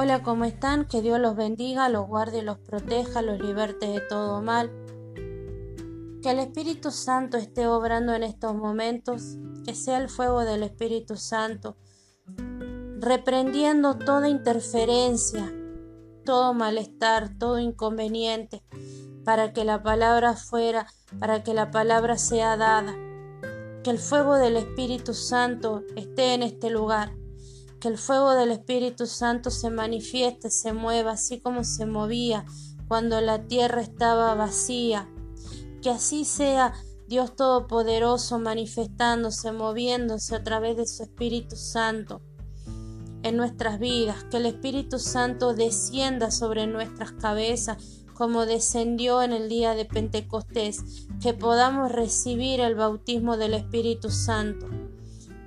Hola, ¿cómo están? Que Dios los bendiga, los guarde, los proteja, los liberte de todo mal. Que el Espíritu Santo esté obrando en estos momentos, que sea el fuego del Espíritu Santo, reprendiendo toda interferencia, todo malestar, todo inconveniente, para que la palabra fuera, para que la palabra sea dada. Que el fuego del Espíritu Santo esté en este lugar que el fuego del Espíritu Santo se manifieste, se mueva, así como se movía cuando la tierra estaba vacía. Que así sea Dios Todopoderoso manifestándose, moviéndose a través de su Espíritu Santo en nuestras vidas, que el Espíritu Santo descienda sobre nuestras cabezas como descendió en el día de Pentecostés, que podamos recibir el bautismo del Espíritu Santo.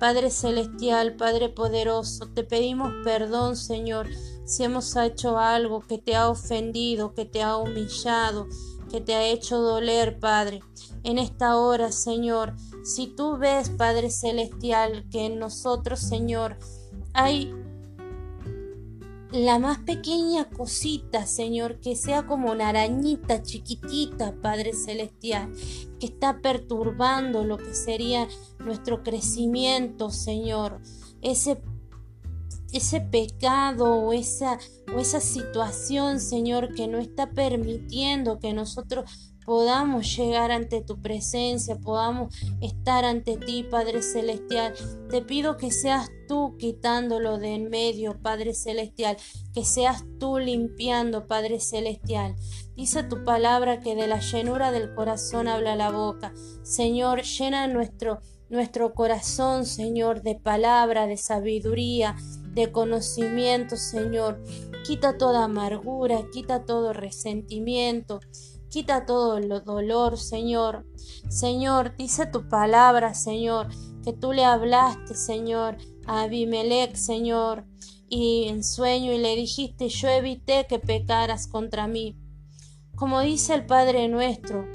Padre Celestial, Padre Poderoso, te pedimos perdón, Señor, si hemos hecho algo que te ha ofendido, que te ha humillado, que te ha hecho doler, Padre. En esta hora, Señor, si tú ves, Padre Celestial, que en nosotros, Señor, hay la más pequeña cosita, Señor, que sea como una arañita chiquitita, Padre Celestial, que está perturbando lo que sería nuestro crecimiento, Señor. Ese, ese pecado o esa, o esa situación, Señor, que no está permitiendo que nosotros podamos llegar ante tu presencia, podamos estar ante ti, Padre Celestial. Te pido que seas tú quitándolo de en medio, Padre Celestial, que seas tú limpiando, Padre Celestial. Dice tu palabra que de la llenura del corazón habla la boca. Señor, llena nuestro nuestro corazón, Señor, de palabra, de sabiduría, de conocimiento, Señor. Quita toda amargura, quita todo resentimiento, Quita todo el dolor, Señor. Señor, dice tu palabra, Señor, que tú le hablaste, Señor, a Abimelech, Señor, y en sueño y le dijiste, yo evité que pecaras contra mí. Como dice el Padre nuestro,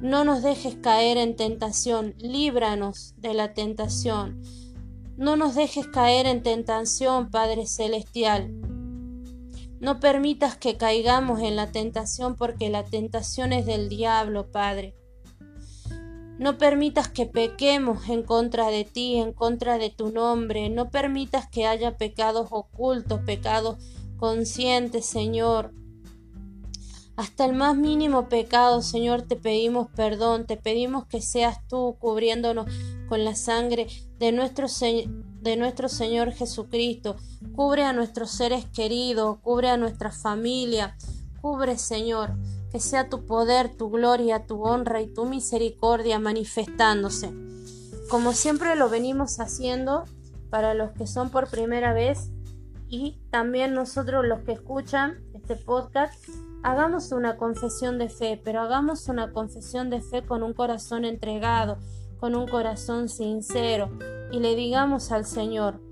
no nos dejes caer en tentación, líbranos de la tentación. No nos dejes caer en tentación, Padre Celestial. No permitas que caigamos en la tentación porque la tentación es del diablo, Padre. No permitas que pequemos en contra de ti, en contra de tu nombre. No permitas que haya pecados ocultos, pecados conscientes, Señor. Hasta el más mínimo pecado, Señor, te pedimos perdón, te pedimos que seas tú cubriéndonos con la sangre de nuestro, de nuestro Señor Jesucristo. Cubre a nuestros seres queridos, cubre a nuestra familia, cubre, Señor, que sea tu poder, tu gloria, tu honra y tu misericordia manifestándose. Como siempre lo venimos haciendo para los que son por primera vez y también nosotros los que escuchan este podcast Hagamos una confesión de fe, pero hagamos una confesión de fe con un corazón entregado, con un corazón sincero, y le digamos al Señor,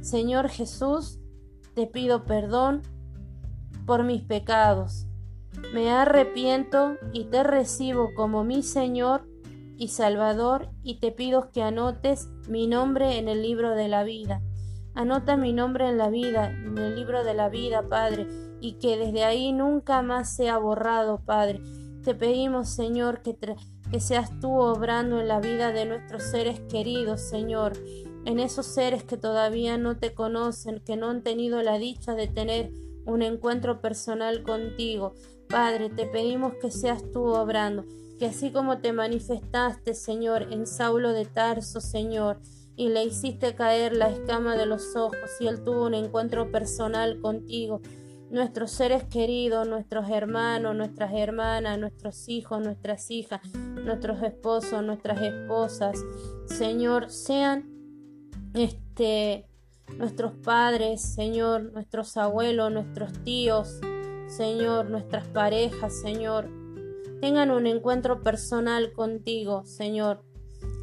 Señor Jesús, te pido perdón por mis pecados. Me arrepiento y te recibo como mi Señor y Salvador y te pido que anotes mi nombre en el libro de la vida. Anota mi nombre en la vida, en el libro de la vida, Padre, y que desde ahí nunca más sea borrado, Padre. Te pedimos, Señor, que, que seas tú obrando en la vida de nuestros seres queridos, Señor, en esos seres que todavía no te conocen, que no han tenido la dicha de tener un encuentro personal contigo. Padre, te pedimos que seas tú obrando, que así como te manifestaste, Señor, en Saulo de Tarso, Señor, y le hiciste caer la escama de los ojos y él tuvo un encuentro personal contigo, nuestros seres queridos, nuestros hermanos, nuestras hermanas, nuestros hijos, nuestras hijas, nuestros esposos, nuestras esposas, Señor, sean este nuestros padres, Señor, nuestros abuelos, nuestros tíos, Señor, nuestras parejas, Señor, tengan un encuentro personal contigo, Señor.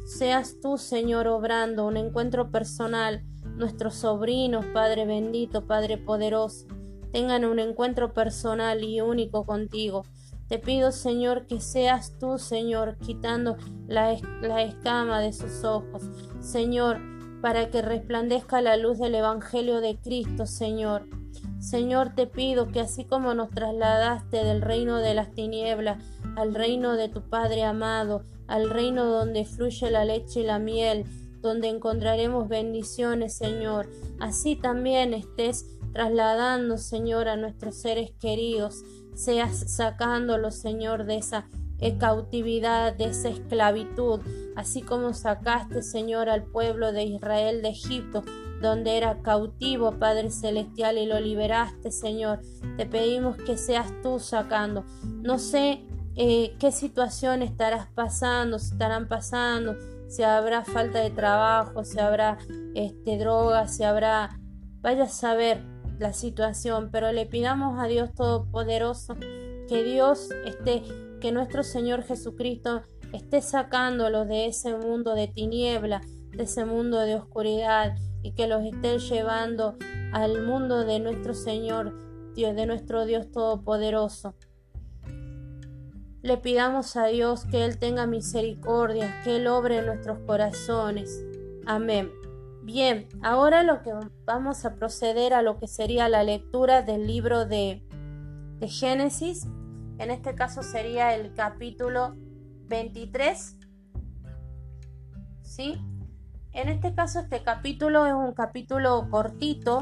Seas tú, Señor, obrando un encuentro personal, nuestros sobrinos, Padre bendito, Padre poderoso tengan un encuentro personal y único contigo. Te pido, Señor, que seas tú, Señor, quitando la, escama de sus ojos. Señor, para que resplandezca la luz del Evangelio de Cristo, Señor. Señor, te pido que así como nos trasladaste del reino de las tinieblas al reino de tu Padre amado, al reino donde fluye la leche y la miel, donde encontraremos bendiciones, Señor, así también estés trasladando, Señor, a nuestros seres queridos, seas sacándolos, Señor, de esa cautividad, de esa esclavitud, así como sacaste, Señor, al pueblo de Israel de Egipto, donde era cautivo, Padre Celestial, y lo liberaste, Señor. Te pedimos que seas tú sacando. No sé eh, qué situación estarás pasando, estarán pasando, si habrá falta de trabajo, si habrá este, droga, si habrá... Vaya a saber la situación, pero le pidamos a Dios Todopoderoso que Dios esté, que nuestro Señor Jesucristo esté sacándolos de ese mundo de tiniebla, de ese mundo de oscuridad y que los esté llevando al mundo de nuestro Señor, Dios, de nuestro Dios Todopoderoso. Le pidamos a Dios que Él tenga misericordia, que Él obre en nuestros corazones. Amén. Bien, ahora lo que vamos a proceder a lo que sería la lectura del libro de, de Génesis. En este caso sería el capítulo 23. ¿Sí? En este caso este capítulo es un capítulo cortito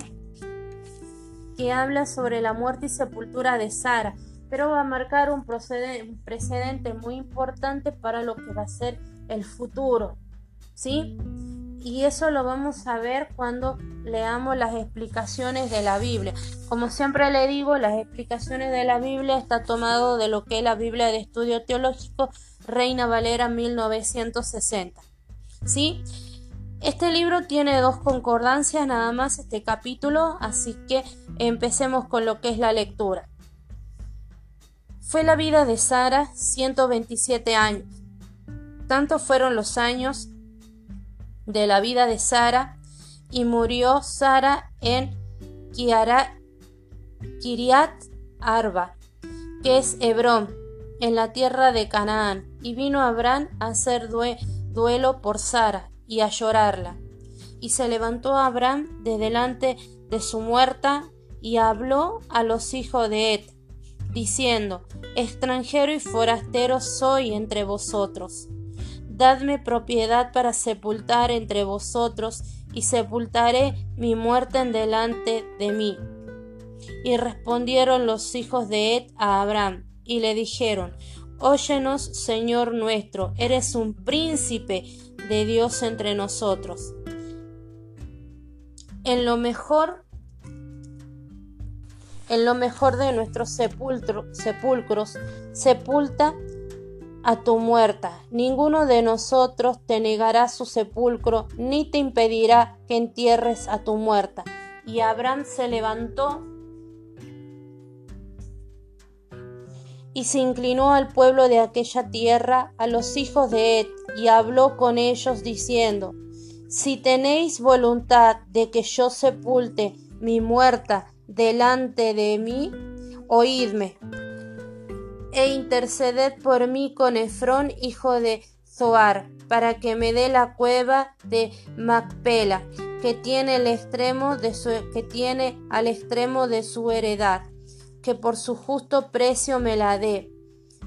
que habla sobre la muerte y sepultura de Sara, pero va a marcar un, precedente muy importante para lo que va a ser el futuro. ¿Sí? y eso lo vamos a ver cuando leamos las explicaciones de la Biblia. Como siempre le digo, las explicaciones de la Biblia está tomado de lo que es la Biblia de Estudio Teológico Reina Valera 1960. ¿Sí? Este libro tiene dos concordancias nada más este capítulo, así que empecemos con lo que es la lectura. Fue la vida de Sara 127 años. Tanto fueron los años de la vida de Sara y murió Sara en Kiriat Arba, que es Hebrón, en la tierra de Canaán, y vino Abraham a hacer duelo por Sara y a llorarla. Y se levantó Abraham de delante de su muerta y habló a los hijos de Et, diciendo, extranjero y forastero soy entre vosotros dadme propiedad para sepultar entre vosotros, y sepultaré mi muerte en delante de mí. Y respondieron los hijos de Ed a Abraham, y le dijeron, Óyenos, Señor nuestro, eres un príncipe de Dios entre nosotros. En lo mejor en lo mejor de nuestros sepulcros, sepulta a tu muerta. Ninguno de nosotros te negará su sepulcro, ni te impedirá que entierres a tu muerta. Y Abraham se levantó y se inclinó al pueblo de aquella tierra, a los hijos de Ed, y habló con ellos diciendo, Si tenéis voluntad de que yo sepulte mi muerta delante de mí, oídme e interceded por mí con Efrón, hijo de Zoar, para que me dé la cueva de Macpela, que tiene el extremo de su, que tiene al extremo de su heredad, que por su justo precio me la dé,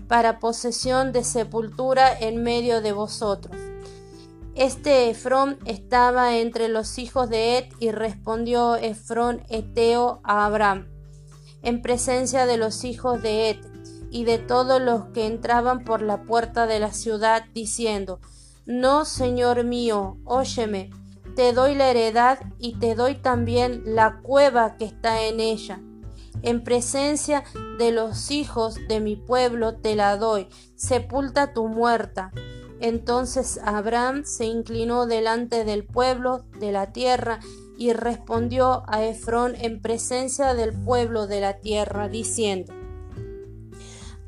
para posesión de sepultura en medio de vosotros. Este Efrón estaba entre los hijos de Ed y respondió Efrón Eteo a Abraham, en presencia de los hijos de Ed, y de todos los que entraban por la puerta de la ciudad, diciendo, No, Señor mío, óyeme, te doy la heredad y te doy también la cueva que está en ella. En presencia de los hijos de mi pueblo te la doy, sepulta tu muerta. Entonces Abraham se inclinó delante del pueblo de la tierra y respondió a Efrón en presencia del pueblo de la tierra, diciendo,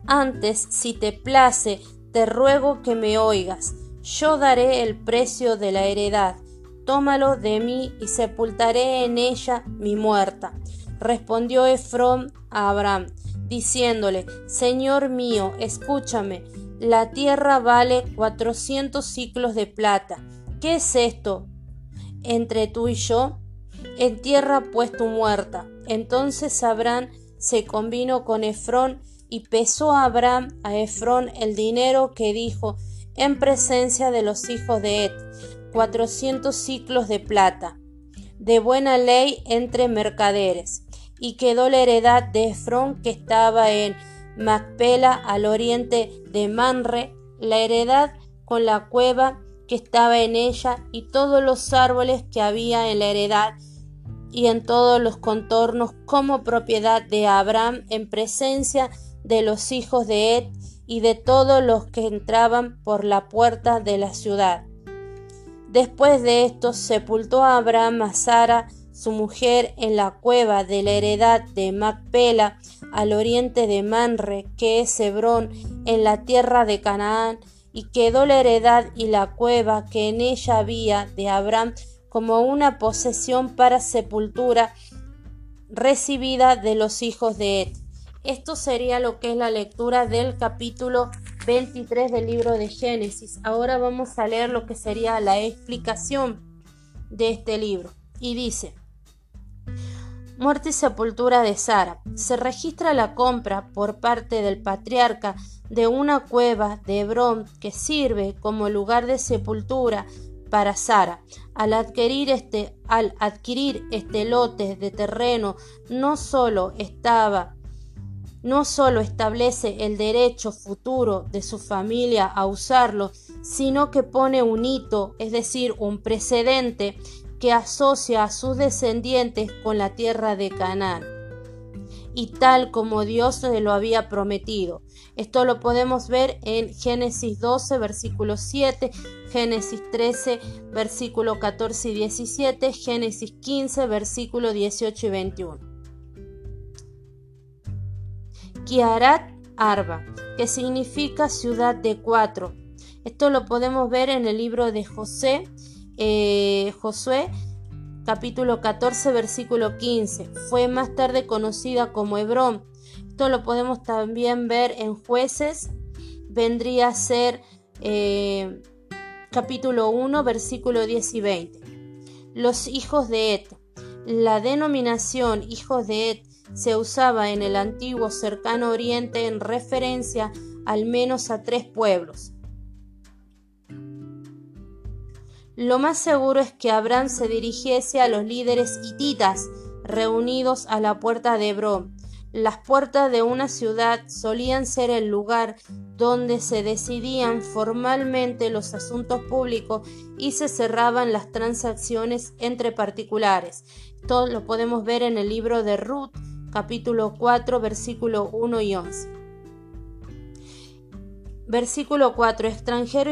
antes, si te place, te ruego que me oigas. Yo daré el precio de la heredad. Tómalo de mí y sepultaré en ella mi muerta. Respondió Efrón a Abraham, diciéndole, Señor mío, escúchame, la tierra vale cuatrocientos ciclos de plata. ¿Qué es esto? entre tú y yo? En tierra pues tu muerta. Entonces Abraham se convino con Efrón y pesó a Abraham a Efrón el dinero que dijo en presencia de los hijos de Ed, cuatrocientos ciclos de plata, de buena ley entre mercaderes. Y quedó la heredad de Efrón que estaba en Macpela al oriente de Manre, la heredad con la cueva que estaba en ella y todos los árboles que había en la heredad y en todos los contornos como propiedad de Abraham en presencia de los hijos de Ed y de todos los que entraban por la puerta de la ciudad. Después de esto sepultó a Abraham a Sara, su mujer, en la cueva de la heredad de Macpela, al oriente de Manre, que es Hebrón, en la tierra de Canaán, y quedó la heredad y la cueva que en ella había de Abraham como una posesión para sepultura recibida de los hijos de Ed. Esto sería lo que es la lectura del capítulo 23 del libro de Génesis. Ahora vamos a leer lo que sería la explicación de este libro. Y dice, Muerte y sepultura de Sara. Se registra la compra por parte del patriarca de una cueva de Hebrón que sirve como lugar de sepultura para Sara. Al adquirir este, al adquirir este lote de terreno, no solo estaba no solo establece el derecho futuro de su familia a usarlo, sino que pone un hito, es decir, un precedente que asocia a sus descendientes con la tierra de Canaán. Y tal como Dios se lo había prometido. Esto lo podemos ver en Génesis 12, versículo 7, Génesis 13, versículo 14 y 17, Génesis 15, versículo 18 y 21. Kiarat Arba, que significa ciudad de cuatro. Esto lo podemos ver en el libro de José, eh, Josué, capítulo 14, versículo 15. Fue más tarde conocida como Hebrón. Esto lo podemos también ver en Jueces, vendría a ser eh, capítulo 1, versículo 10 y 20. Los hijos de Et. La denominación hijos de Et se usaba en el antiguo cercano oriente en referencia al menos a tres pueblos. Lo más seguro es que Abraham se dirigiese a los líderes hititas reunidos a la puerta de Hebrón. Las puertas de una ciudad solían ser el lugar donde se decidían formalmente los asuntos públicos y se cerraban las transacciones entre particulares. Todo lo podemos ver en el libro de Ruth, capítulo 4, versículo 1 y 11. Versículo 4. Extranjero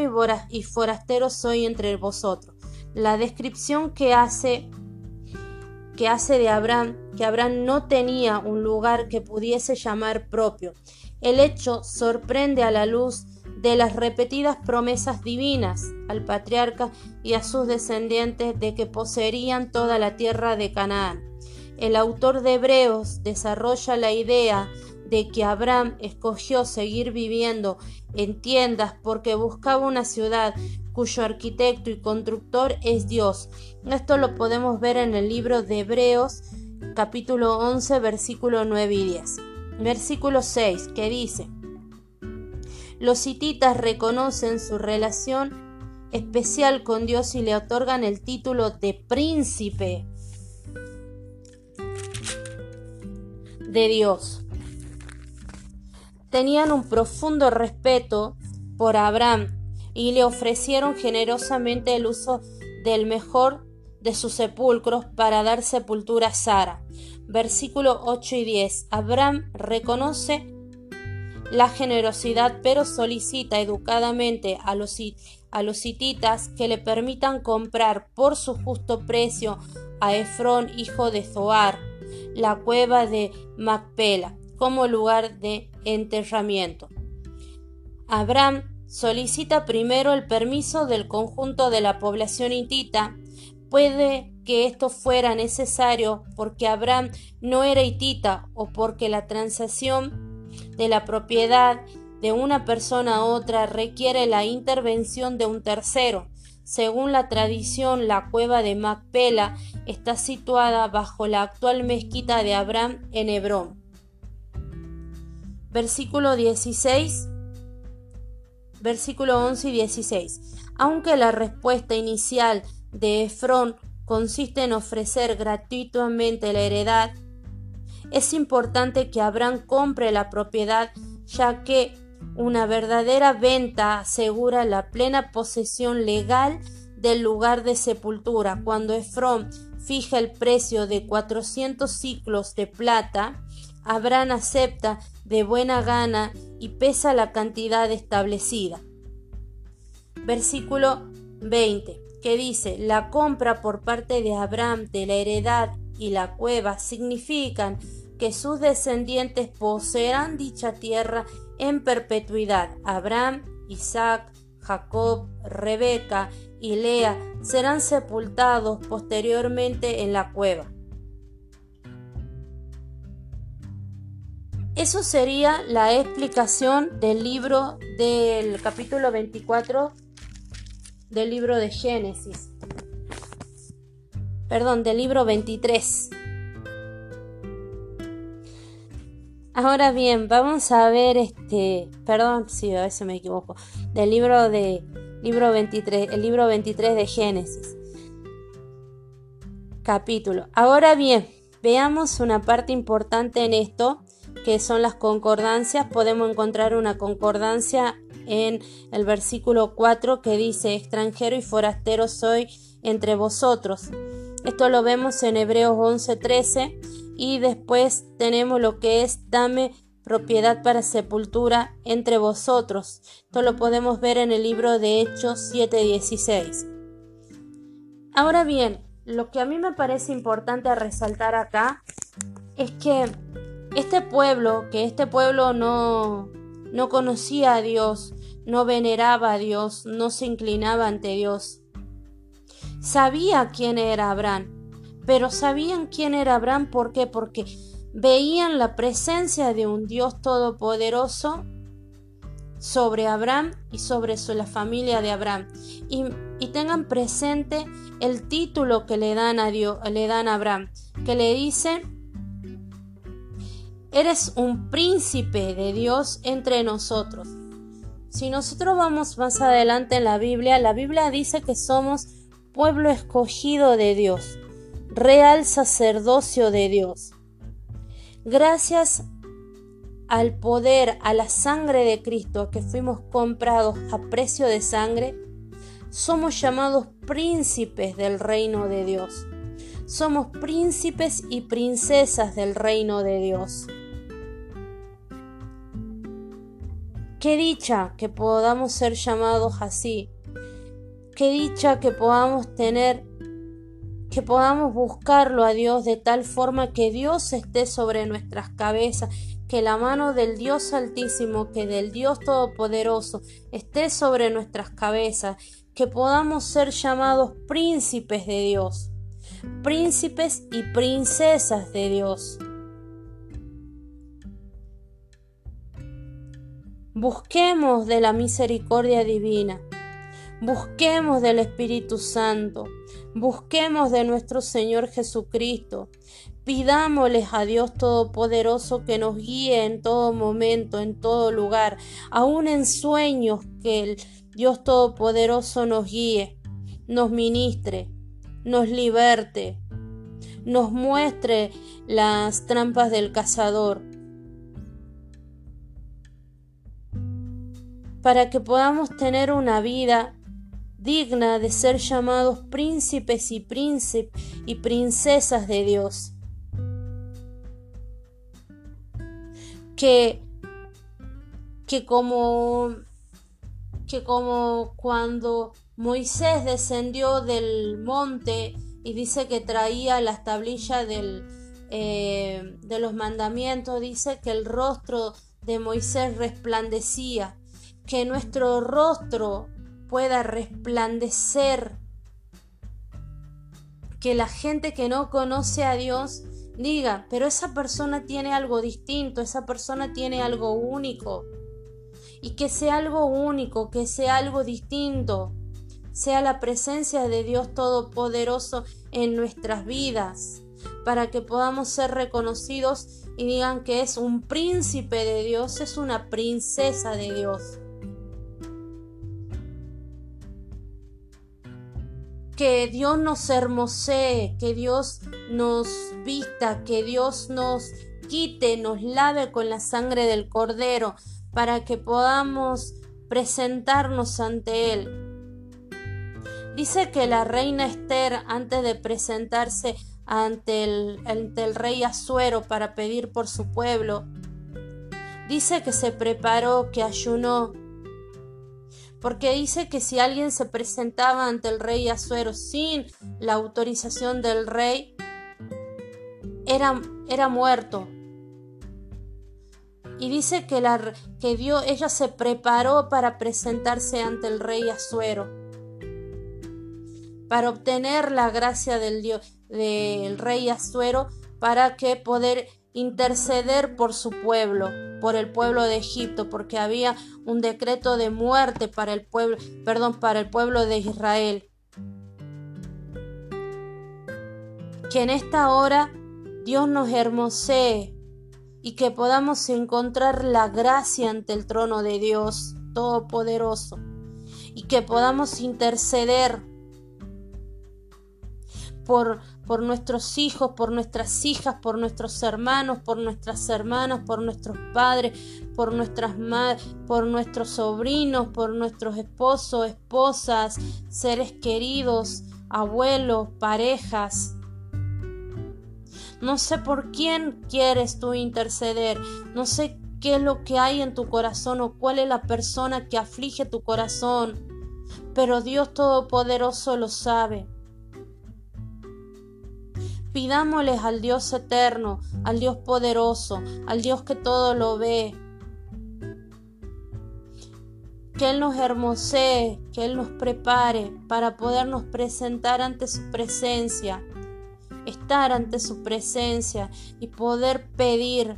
y forastero soy entre vosotros. La descripción que hace que hace de Abraham, que Abraham no tenía un lugar que pudiese llamar propio. El hecho sorprende a la luz de las repetidas promesas divinas al patriarca y a sus descendientes de que poseerían toda la tierra de Canaán. El autor de Hebreos desarrolla la idea de que Abraham escogió seguir viviendo en tiendas porque buscaba una ciudad cuyo arquitecto y constructor es Dios. Esto lo podemos ver en el libro de Hebreos capítulo 11 versículo 9 y 10. Versículo 6 que dice, los hititas reconocen su relación especial con Dios y le otorgan el título de príncipe de Dios. Tenían un profundo respeto por Abraham y le ofrecieron generosamente el uso del mejor de sus sepulcros para dar sepultura a Sara. Versículo 8 y 10. Abraham reconoce la generosidad, pero solicita educadamente a los, a los hititas que le permitan comprar por su justo precio a Efrón, hijo de Zoar, la cueva de Macpela como lugar de enterramiento. Abraham solicita primero el permiso del conjunto de la población hitita. Puede que esto fuera necesario porque Abraham no era hitita o porque la transacción de la propiedad de una persona a otra requiere la intervención de un tercero. Según la tradición, la cueva de Macpela está situada bajo la actual mezquita de Abraham en Hebrón. Versículo 16, versículo 11 y 16. Aunque la respuesta inicial de Efrón consiste en ofrecer gratuitamente la heredad, es importante que Abraham compre la propiedad ya que una verdadera venta asegura la plena posesión legal del lugar de sepultura. Cuando Efrón fija el precio de 400 ciclos de plata, Abraham acepta de buena gana y pesa la cantidad establecida. Versículo 20, que dice, la compra por parte de Abraham de la heredad y la cueva significan que sus descendientes poseerán dicha tierra en perpetuidad. Abraham, Isaac, Jacob, Rebeca y Lea serán sepultados posteriormente en la cueva. Eso sería la explicación del libro del capítulo 24 del libro de Génesis. Perdón, del libro 23. Ahora bien, vamos a ver este, perdón, si a veces me equivoco, del libro de libro 23, el libro 23 de Génesis. Capítulo. Ahora bien, veamos una parte importante en esto, que son las concordancias. Podemos encontrar una concordancia en el versículo 4 que dice, extranjero y forastero soy entre vosotros. Esto lo vemos en Hebreos 11:13 y después tenemos lo que es dame propiedad para sepultura entre vosotros. Esto lo podemos ver en el libro de Hechos 7:16. Ahora bien, lo que a mí me parece importante resaltar acá es que este pueblo, que este pueblo no, no conocía a Dios, no veneraba a Dios, no se inclinaba ante Dios. Sabía quién era Abraham, pero sabían quién era Abraham, ¿por qué? Porque veían la presencia de un Dios todopoderoso sobre Abraham y sobre la familia de Abraham. Y, tengan presente el título que le dan a Dios, le dan a Abraham, que le dice eres un príncipe de Dios entre nosotros. Si nosotros vamos más adelante en la Biblia, la Biblia dice que somos pueblo escogido de Dios real sacerdocio de Dios. Gracias al poder, a la sangre de Cristo, que fuimos comprados a precio de sangre, somos llamados príncipes del reino de Dios. Somos príncipes y princesas del reino de Dios. Qué dicha que podamos ser llamados así. Qué dicha que podamos tener que podamos buscarlo a Dios de tal forma que Dios esté sobre nuestras cabezas, que la mano del Dios Altísimo, que del Dios Todopoderoso esté sobre nuestras cabezas, que podamos ser llamados príncipes de Dios, príncipes y princesas de Dios. Busquemos de la misericordia divina, busquemos del Espíritu Santo, Busquemos de nuestro Señor Jesucristo. Pidámosles a Dios Todopoderoso que nos guíe en todo momento, en todo lugar, aun en sueños que el Dios Todopoderoso nos guíe, nos ministre, nos liberte, nos muestre las trampas del cazador, para que podamos tener una vida digna de ser llamados príncipes y príncipes y princesas de Dios. Que, que como que como cuando Moisés descendió del monte y dice que traía las tablillas del, eh, de los mandamientos, dice que el rostro de Moisés resplandecía, que nuestro rostro pueda resplandecer, que la gente que no conoce a Dios diga, pero esa persona tiene algo distinto, esa persona tiene algo único. Y que sea algo único, que sea algo distinto, sea la presencia de Dios Todopoderoso en nuestras vidas, para que podamos ser reconocidos y digan que es un príncipe de Dios, es una princesa de Dios. Que Dios nos hermosee, que Dios nos vista, que Dios nos quite, nos lave con la sangre del Cordero, para que podamos presentarnos ante Él. Dice que la reina Esther, antes de presentarse ante el, ante el rey Azuero para pedir por su pueblo, dice que se preparó, que ayunó, porque dice que si alguien se presentaba ante el rey Azuero sin la autorización del rey, era, era muerto. Y dice que, la, que Dios, ella se preparó para presentarse ante el rey Azuero, para obtener la gracia del, Dios, del rey Azuero, para que poder interceder por su pueblo, por el pueblo de Egipto, porque había un decreto de muerte para el pueblo, perdón, para el pueblo de Israel. Que en esta hora Dios nos hermosee y que podamos encontrar la gracia ante el trono de Dios Todopoderoso y que podamos interceder por, por nuestros hijos, por nuestras hijas, por nuestros hermanos, por nuestras hermanas, por nuestros padres, por nuestras madres, por nuestros sobrinos, por nuestros esposos, esposas, seres queridos, abuelos, parejas. No sé por quién quieres tú interceder, no sé qué es lo que hay en tu corazón o cuál es la persona que aflige tu corazón, pero Dios Todopoderoso lo sabe. Pidámosles al Dios eterno, al Dios poderoso, al Dios que todo lo ve. Que Él nos hermosee, que Él nos prepare para podernos presentar ante su presencia, estar ante su presencia y poder pedir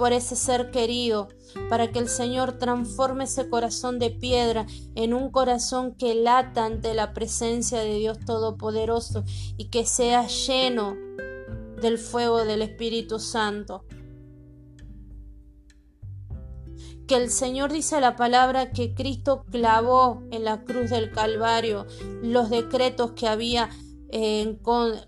por ese ser querido, para que el Señor transforme ese corazón de piedra en un corazón que lata ante la presencia de Dios Todopoderoso y que sea lleno del fuego del Espíritu Santo. Que el Señor dice la palabra que Cristo clavó en la cruz del Calvario los decretos que había, eh,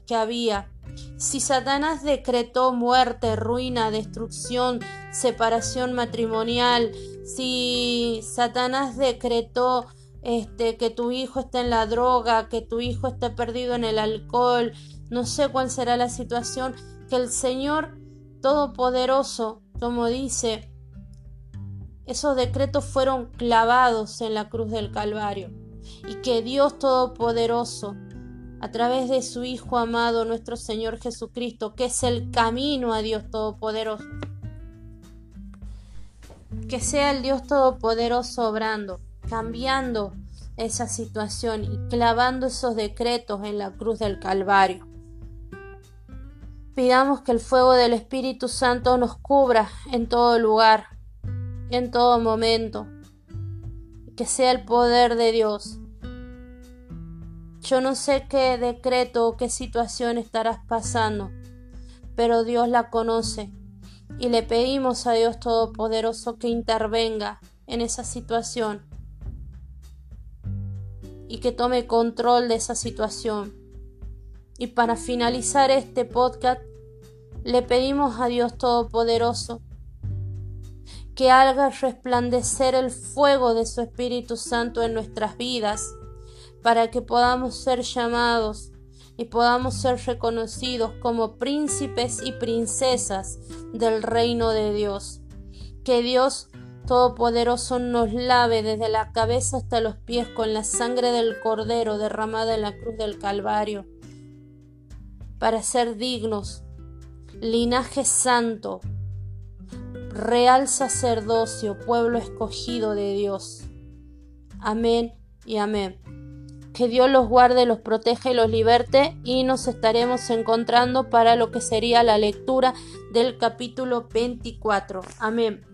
que había si Satanás decretó muerte, ruina, destrucción, separación matrimonial, si Satanás decretó este, que tu hijo está en la droga, que tu hijo esté perdido en el alcohol, no sé cuál será la situación, que el Señor Todopoderoso, como dice, esos decretos fueron clavados en la cruz del Calvario y que Dios Todopoderoso a través de su Hijo amado, nuestro Señor Jesucristo, que es el camino a Dios Todopoderoso. Que sea el Dios Todopoderoso obrando, cambiando esa situación y clavando esos decretos en la cruz del Calvario. Pidamos que el fuego del Espíritu Santo nos cubra en todo lugar, en todo momento. Que sea el poder de Dios yo no sé qué decreto o qué situación estarás pasando, pero Dios la conoce y le pedimos a Dios Todopoderoso que intervenga en esa situación y que tome control de esa situación. Y para finalizar este podcast, le pedimos a Dios Todopoderoso que haga resplandecer el fuego de su Espíritu Santo en nuestras vidas para que podamos ser llamados y podamos ser reconocidos como príncipes y princesas del reino de Dios. Que Dios Todopoderoso nos lave desde la cabeza hasta los pies con la sangre del Cordero derramada en la cruz del Calvario, para ser dignos, linaje santo, real sacerdocio, pueblo escogido de Dios. Amén y amén. Que Dios los guarde, los proteja y los liberte y nos estaremos encontrando para lo que sería la lectura del capítulo 24. Amén.